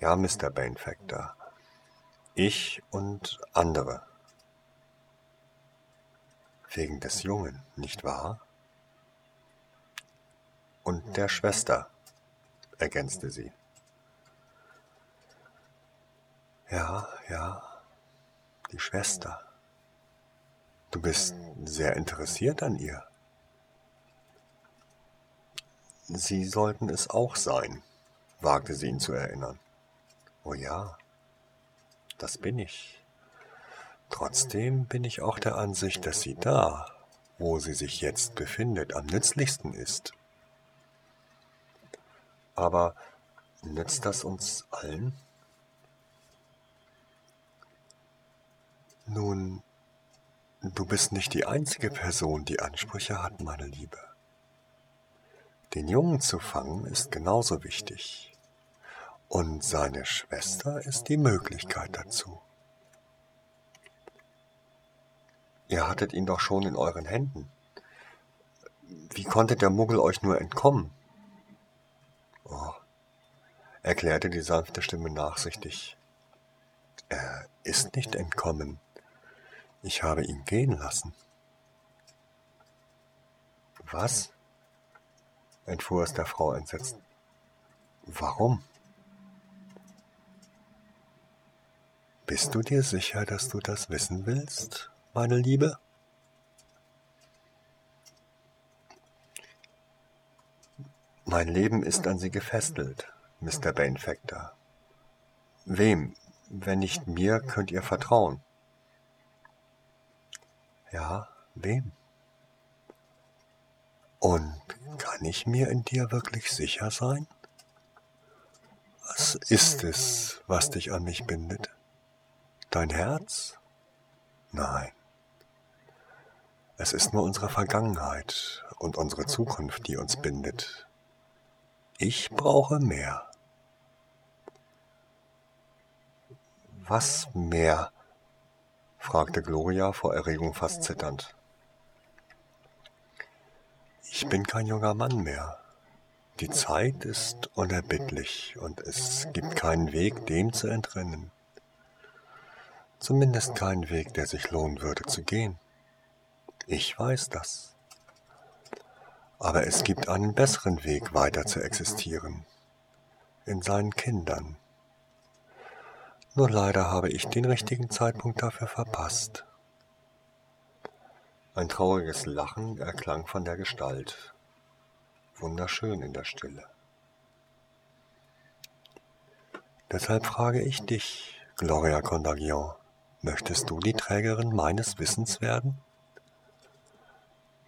Ja, Mr. Banefactor. Ich und andere. Wegen des Jungen, nicht wahr? Und der Schwester, ergänzte sie. Ja, ja, die Schwester. Du bist sehr interessiert an ihr. Sie sollten es auch sein, wagte sie ihn zu erinnern. Oh ja, das bin ich. Trotzdem bin ich auch der Ansicht, dass sie da, wo sie sich jetzt befindet, am nützlichsten ist. Aber nützt das uns allen? Nun, du bist nicht die einzige Person, die Ansprüche hat, meine Liebe. Den Jungen zu fangen ist genauso wichtig. Und seine Schwester ist die Möglichkeit dazu. Ihr hattet ihn doch schon in euren Händen. Wie konnte der Muggel euch nur entkommen? Oh, erklärte die sanfte Stimme nachsichtig. Er ist nicht entkommen. Ich habe ihn gehen lassen. Was? Entfuhr es der Frau entsetzt. Warum? Bist du dir sicher, dass du das wissen willst, meine Liebe? Mein Leben ist an Sie gefesselt, Mr. Banefactor. Wem, wenn nicht mir, könnt ihr vertrauen? Ja, wem? Und kann ich mir in dir wirklich sicher sein? Was ist es, was dich an mich bindet? Dein Herz? Nein. Es ist nur unsere Vergangenheit und unsere Zukunft, die uns bindet. Ich brauche mehr. Was mehr? fragte Gloria vor Erregung fast zitternd. Ich bin kein junger Mann mehr. Die Zeit ist unerbittlich und es gibt keinen Weg, dem zu entrinnen. Zumindest keinen Weg, der sich lohnen würde zu gehen. Ich weiß das. Aber es gibt einen besseren Weg, weiter zu existieren. In seinen Kindern. Nur leider habe ich den richtigen Zeitpunkt dafür verpasst. Ein trauriges Lachen erklang von der Gestalt. Wunderschön in der Stille. Deshalb frage ich dich, Gloria Condagion, möchtest du die Trägerin meines Wissens werden?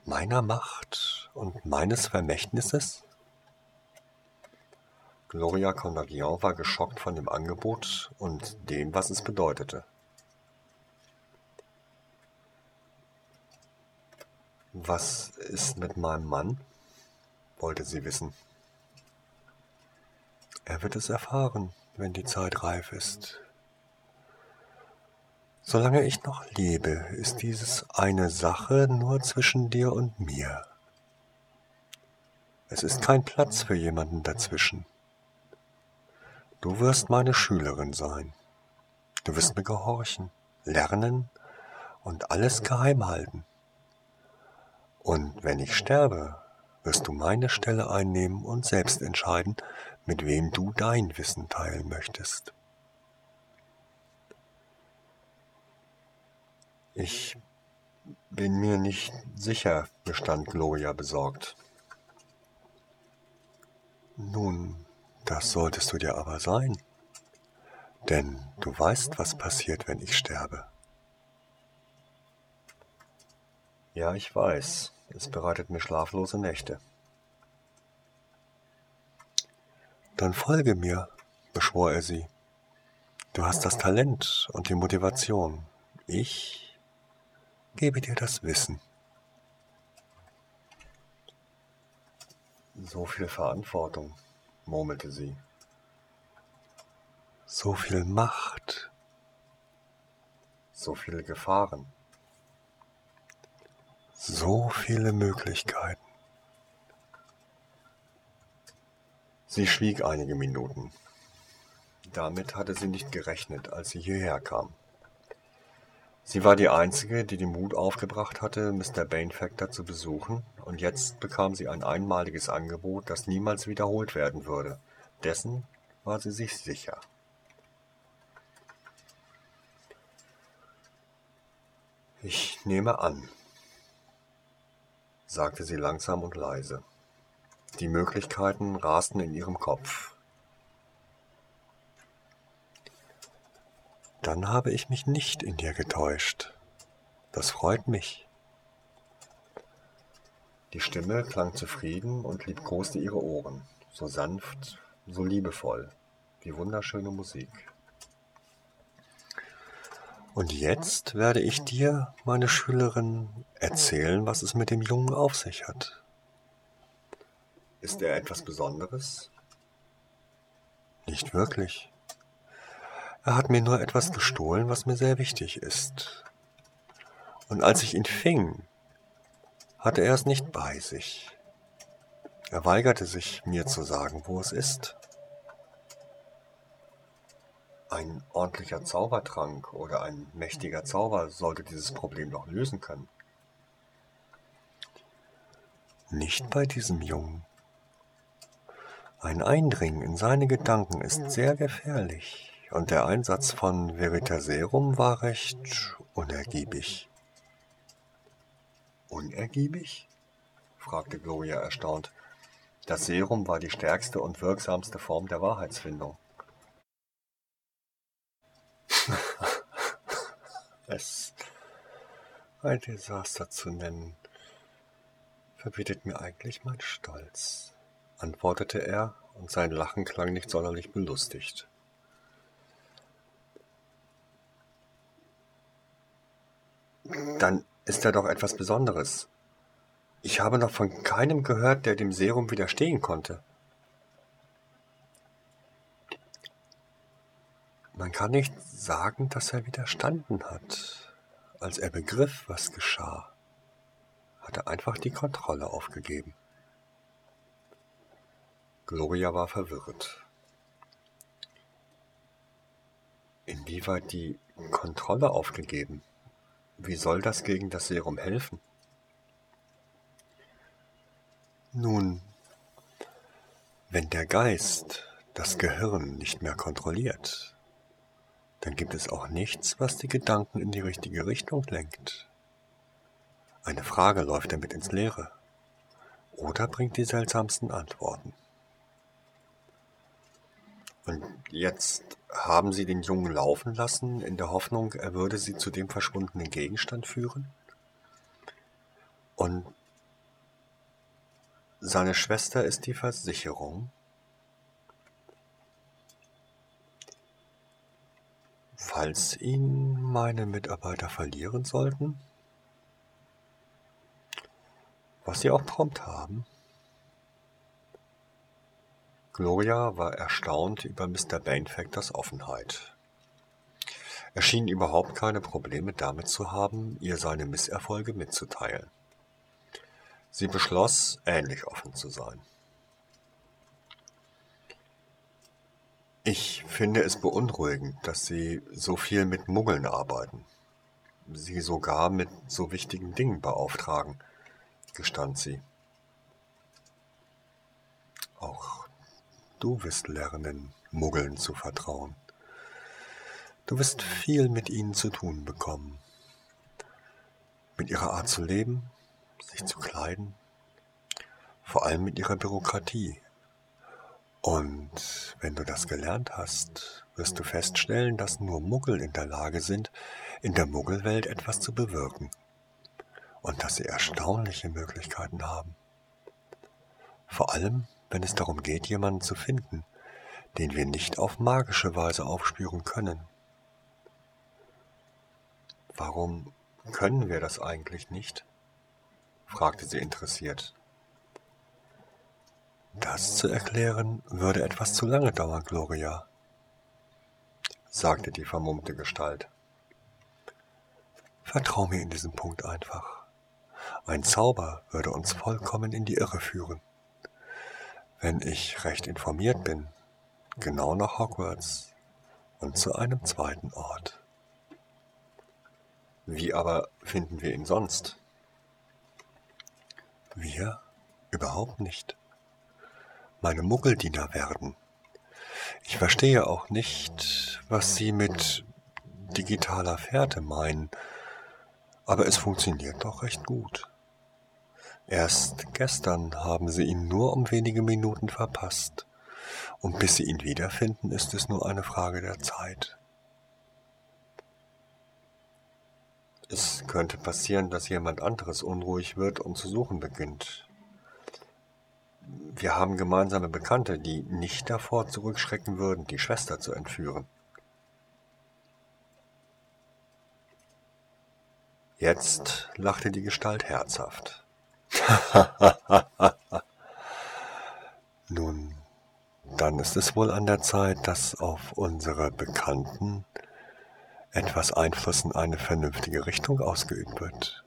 Meiner Macht und meines Vermächtnisses? Gloria Condagion war geschockt von dem Angebot und dem, was es bedeutete. Was ist mit meinem Mann? wollte sie wissen. Er wird es erfahren, wenn die Zeit reif ist. Solange ich noch lebe, ist dieses eine Sache nur zwischen dir und mir. Es ist kein Platz für jemanden dazwischen. Du wirst meine Schülerin sein. Du wirst mir gehorchen, lernen und alles geheim halten. Und wenn ich sterbe, wirst du meine Stelle einnehmen und selbst entscheiden, mit wem du dein Wissen teilen möchtest. Ich bin mir nicht sicher, bestand Gloria besorgt. Nun, das solltest du dir aber sein, denn du weißt, was passiert, wenn ich sterbe. Ja, ich weiß. Es bereitet mir schlaflose Nächte. Dann folge mir, beschwor er sie. Du hast das Talent und die Motivation. Ich gebe dir das Wissen. So viel Verantwortung, murmelte sie. So viel Macht. So viele Gefahren. So viele Möglichkeiten. Sie schwieg einige Minuten. Damit hatte sie nicht gerechnet, als sie hierher kam. Sie war die Einzige, die den Mut aufgebracht hatte, Mr. Bainfactor zu besuchen, und jetzt bekam sie ein einmaliges Angebot, das niemals wiederholt werden würde. Dessen war sie sich sicher. Ich nehme an, sagte sie langsam und leise. Die Möglichkeiten rasten in ihrem Kopf. Dann habe ich mich nicht in dir getäuscht. Das freut mich. Die Stimme klang zufrieden und liebkoste ihre Ohren, so sanft, so liebevoll, wie wunderschöne Musik. Und jetzt werde ich dir, meine Schülerin, erzählen, was es mit dem Jungen auf sich hat. Ist er etwas Besonderes? Nicht wirklich. Er hat mir nur etwas gestohlen, was mir sehr wichtig ist. Und als ich ihn fing, hatte er es nicht bei sich. Er weigerte sich, mir zu sagen, wo es ist. Ein ordentlicher Zaubertrank oder ein mächtiger Zauber sollte dieses Problem doch lösen können. Nicht bei diesem Jungen. Ein Eindringen in seine Gedanken ist sehr gefährlich und der Einsatz von Veritaserum war recht unergiebig. Unergiebig? fragte Gloria erstaunt. Das Serum war die stärkste und wirksamste Form der Wahrheitsfindung. <laughs> es ein Desaster zu nennen, verbietet mir eigentlich mein Stolz, antwortete er, und sein Lachen klang nicht sonderlich belustigt. Dann ist er doch etwas Besonderes. Ich habe noch von keinem gehört, der dem Serum widerstehen konnte. Man kann nicht sagen, dass er widerstanden hat. Als er begriff, was geschah, hat er einfach die Kontrolle aufgegeben. Gloria war verwirrt. Inwieweit die Kontrolle aufgegeben? Wie soll das gegen das Serum helfen? Nun, wenn der Geist das Gehirn nicht mehr kontrolliert, dann gibt es auch nichts, was die Gedanken in die richtige Richtung lenkt. Eine Frage läuft damit ins Leere oder bringt die seltsamsten Antworten. Und jetzt haben Sie den Jungen laufen lassen, in der Hoffnung, er würde Sie zu dem verschwundenen Gegenstand führen? Und seine Schwester ist die Versicherung? Falls ihn meine Mitarbeiter verlieren sollten? Was Sie auch prompt haben. Gloria war erstaunt über Mr. Bainfactors Offenheit. Er schien überhaupt keine Probleme damit zu haben, ihr seine Misserfolge mitzuteilen. Sie beschloss, ähnlich offen zu sein. Ich finde es beunruhigend, dass Sie so viel mit Muggeln arbeiten. Sie sogar mit so wichtigen Dingen beauftragen, gestand sie. Auch du wirst lernen, Muggeln zu vertrauen. Du wirst viel mit ihnen zu tun bekommen. Mit ihrer Art zu leben, sich zu kleiden, vor allem mit ihrer Bürokratie. Und wenn du das gelernt hast, wirst du feststellen, dass nur Muggel in der Lage sind, in der Muggelwelt etwas zu bewirken. Und dass sie erstaunliche Möglichkeiten haben. Vor allem, wenn es darum geht, jemanden zu finden, den wir nicht auf magische Weise aufspüren können. Warum können wir das eigentlich nicht? fragte sie interessiert. Das zu erklären würde etwas zu lange dauern, Gloria, sagte die vermummte Gestalt. Vertrau mir in diesem Punkt einfach. Ein Zauber würde uns vollkommen in die Irre führen. Wenn ich recht informiert bin, genau nach Hogwarts und zu einem zweiten Ort. Wie aber finden wir ihn sonst? Wir? Überhaupt nicht meine Muggeldiener werden. Ich verstehe auch nicht, was Sie mit digitaler Fährte meinen, aber es funktioniert doch recht gut. Erst gestern haben Sie ihn nur um wenige Minuten verpasst, und bis Sie ihn wiederfinden, ist es nur eine Frage der Zeit. Es könnte passieren, dass jemand anderes unruhig wird und zu suchen beginnt. Wir haben gemeinsame Bekannte, die nicht davor zurückschrecken würden, die Schwester zu entführen. Jetzt lachte die Gestalt herzhaft. <laughs> Nun, dann ist es wohl an der Zeit, dass auf unsere Bekannten etwas Einfluss in eine vernünftige Richtung ausgeübt wird.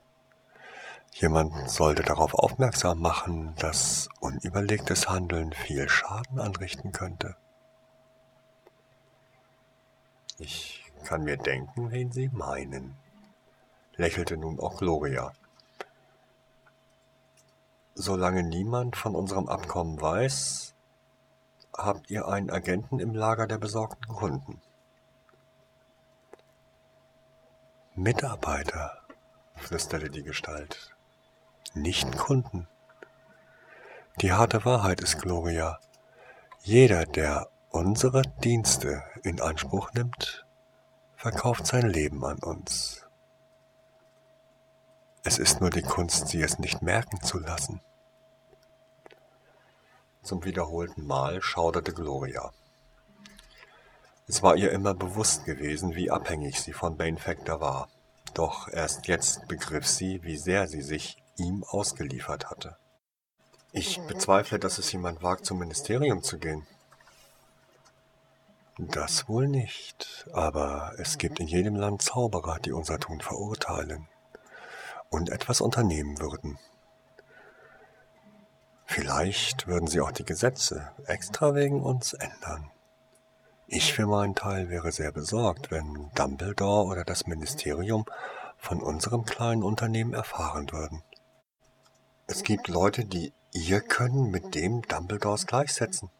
Jemand sollte darauf aufmerksam machen, dass unüberlegtes Handeln viel Schaden anrichten könnte. Ich kann mir denken, wen Sie meinen, lächelte nun auch Gloria. Solange niemand von unserem Abkommen weiß, habt ihr einen Agenten im Lager der besorgten Kunden. Mitarbeiter, flüsterte die Gestalt nicht Kunden. Die harte Wahrheit ist, Gloria, jeder, der unsere Dienste in Anspruch nimmt, verkauft sein Leben an uns. Es ist nur die Kunst, sie es nicht merken zu lassen. Zum wiederholten Mal schauderte Gloria. Es war ihr immer bewusst gewesen, wie abhängig sie von Banefactor war. Doch erst jetzt begriff sie, wie sehr sie sich ihm ausgeliefert hatte. Ich bezweifle, dass es jemand wagt, zum Ministerium zu gehen. Das wohl nicht, aber es gibt in jedem Land Zauberer, die unser Tun verurteilen und etwas unternehmen würden. Vielleicht würden sie auch die Gesetze extra wegen uns ändern. Ich für meinen Teil wäre sehr besorgt, wenn Dumbledore oder das Ministerium von unserem kleinen Unternehmen erfahren würden. Es gibt Leute, die ihr Können mit dem Dumbledores gleichsetzen.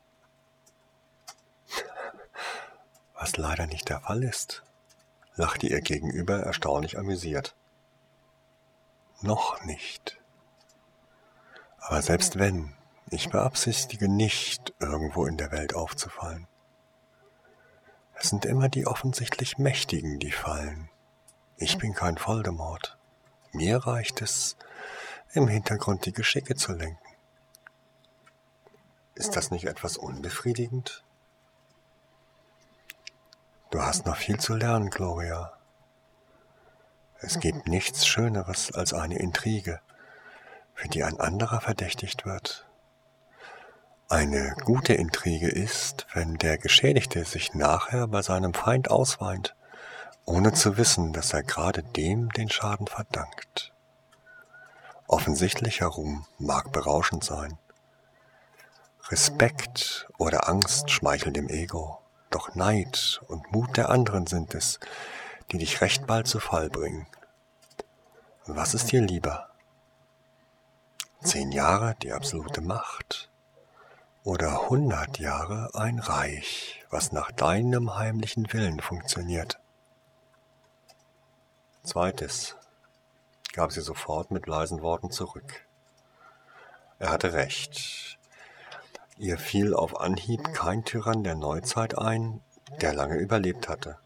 Was leider nicht der Fall ist, lachte ihr gegenüber erstaunlich amüsiert. Noch nicht. Aber selbst wenn, ich beabsichtige nicht, irgendwo in der Welt aufzufallen. Es sind immer die offensichtlich Mächtigen, die fallen. Ich bin kein Voldemort. Mir reicht es, im Hintergrund die Geschicke zu lenken. Ist das nicht etwas unbefriedigend? Du hast noch viel zu lernen, Gloria. Es gibt nichts Schöneres als eine Intrige, für die ein anderer verdächtigt wird. Eine gute Intrige ist, wenn der Geschädigte sich nachher bei seinem Feind ausweint, ohne zu wissen, dass er gerade dem den Schaden verdankt. Offensichtlicher Ruhm mag berauschend sein. Respekt oder Angst schmeicheln dem Ego, doch Neid und Mut der anderen sind es, die dich recht bald zu Fall bringen. Was ist dir lieber? Zehn Jahre die absolute Macht oder hundert Jahre ein Reich, was nach deinem heimlichen Willen funktioniert? Zweites, gab sie sofort mit leisen Worten zurück. Er hatte recht. Ihr fiel auf Anhieb kein Tyrann der Neuzeit ein, der lange überlebt hatte.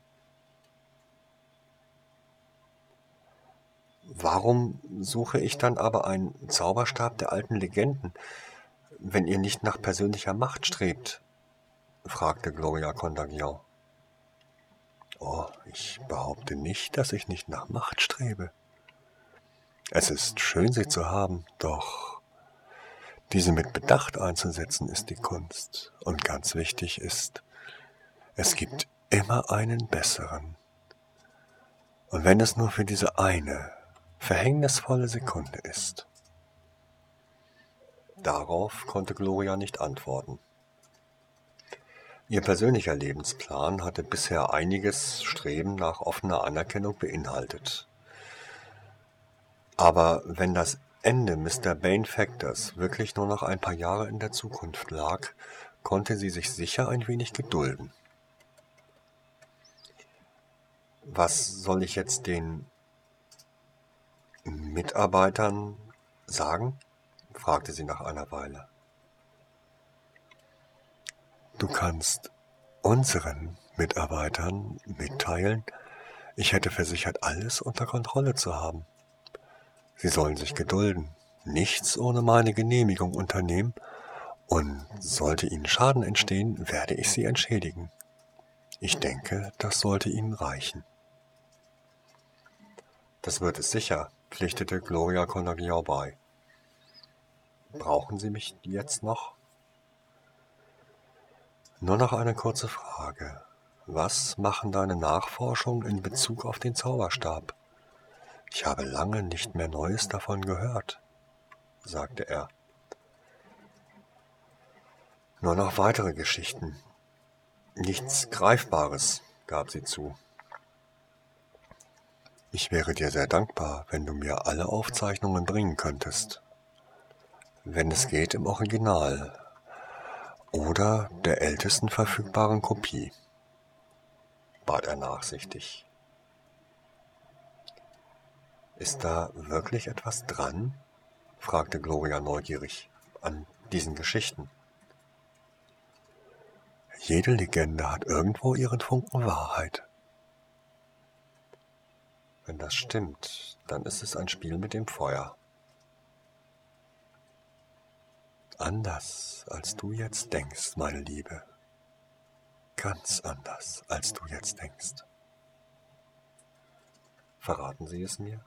Warum suche ich dann aber einen Zauberstab der alten Legenden, wenn ihr nicht nach persönlicher Macht strebt? fragte Gloria Condagion. Oh, ich behaupte nicht, dass ich nicht nach Macht strebe. Es ist schön, sie zu haben, doch diese mit Bedacht einzusetzen ist die Kunst. Und ganz wichtig ist, es gibt immer einen besseren. Und wenn es nur für diese eine verhängnisvolle Sekunde ist. Darauf konnte Gloria nicht antworten. Ihr persönlicher Lebensplan hatte bisher einiges Streben nach offener Anerkennung beinhaltet. Aber wenn das Ende Mr. Bane Factors wirklich nur noch ein paar Jahre in der Zukunft lag, konnte sie sich sicher ein wenig gedulden. Was soll ich jetzt den Mitarbeitern sagen? fragte sie nach einer Weile. Du kannst unseren Mitarbeitern mitteilen, ich hätte versichert, alles unter Kontrolle zu haben. Sie sollen sich gedulden, nichts ohne meine Genehmigung unternehmen, und sollte ihnen Schaden entstehen, werde ich sie entschädigen. Ich denke, das sollte ihnen reichen. Das wird es sicher, pflichtete Gloria Conagliau bei. Brauchen Sie mich jetzt noch? Nur noch eine kurze Frage. Was machen deine Nachforschungen in Bezug auf den Zauberstab? Ich habe lange nicht mehr Neues davon gehört, sagte er. Nur noch weitere Geschichten. Nichts Greifbares, gab sie zu. Ich wäre dir sehr dankbar, wenn du mir alle Aufzeichnungen bringen könntest. Wenn es geht im Original oder der ältesten verfügbaren Kopie, bat er nachsichtig. Ist da wirklich etwas dran? fragte Gloria neugierig an diesen Geschichten. Jede Legende hat irgendwo ihren Funken Wahrheit. Wenn das stimmt, dann ist es ein Spiel mit dem Feuer. Anders, als du jetzt denkst, meine Liebe. Ganz anders, als du jetzt denkst. Verraten Sie es mir?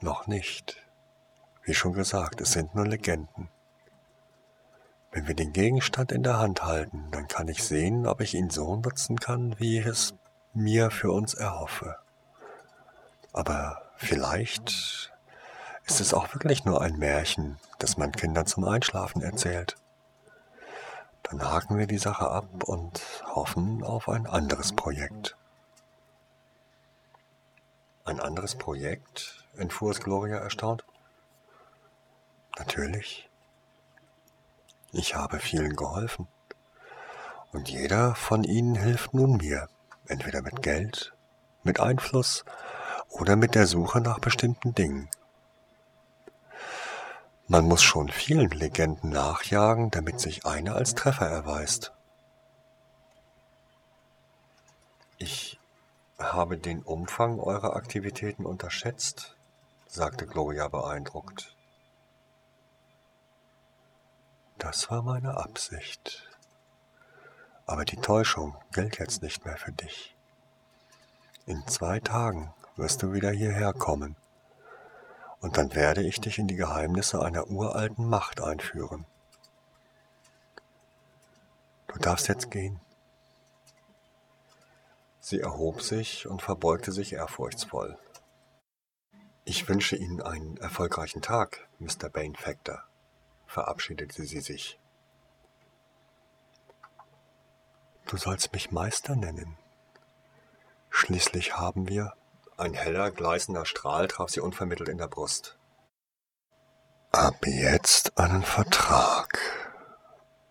Noch nicht. Wie schon gesagt, es sind nur Legenden. Wenn wir den Gegenstand in der Hand halten, dann kann ich sehen, ob ich ihn so nutzen kann, wie ich es mir für uns erhoffe. Aber vielleicht ist es auch wirklich nur ein Märchen, das man Kindern zum Einschlafen erzählt. Dann haken wir die Sache ab und hoffen auf ein anderes Projekt. Ein anderes Projekt? entfuhr es Gloria erstaunt. Natürlich. Ich habe vielen geholfen. Und jeder von ihnen hilft nun mir, entweder mit Geld, mit Einfluss oder mit der Suche nach bestimmten Dingen. Man muss schon vielen Legenden nachjagen, damit sich eine als Treffer erweist. Ich habe den Umfang eurer Aktivitäten unterschätzt, sagte Gloria beeindruckt. Das war meine Absicht. Aber die Täuschung gilt jetzt nicht mehr für dich. In zwei Tagen wirst du wieder hierher kommen. Und dann werde ich dich in die Geheimnisse einer uralten Macht einführen. Du darfst jetzt gehen. Sie erhob sich und verbeugte sich ehrfurchtsvoll. Ich wünsche Ihnen einen erfolgreichen Tag, Mr. Banefactor, verabschiedete sie sich. Du sollst mich Meister nennen. Schließlich haben wir. Ein heller, gleißender Strahl traf sie unvermittelt in der Brust. Ab jetzt einen Vertrag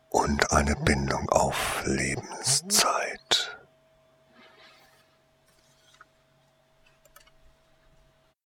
und eine Bindung auf Lebenszeit.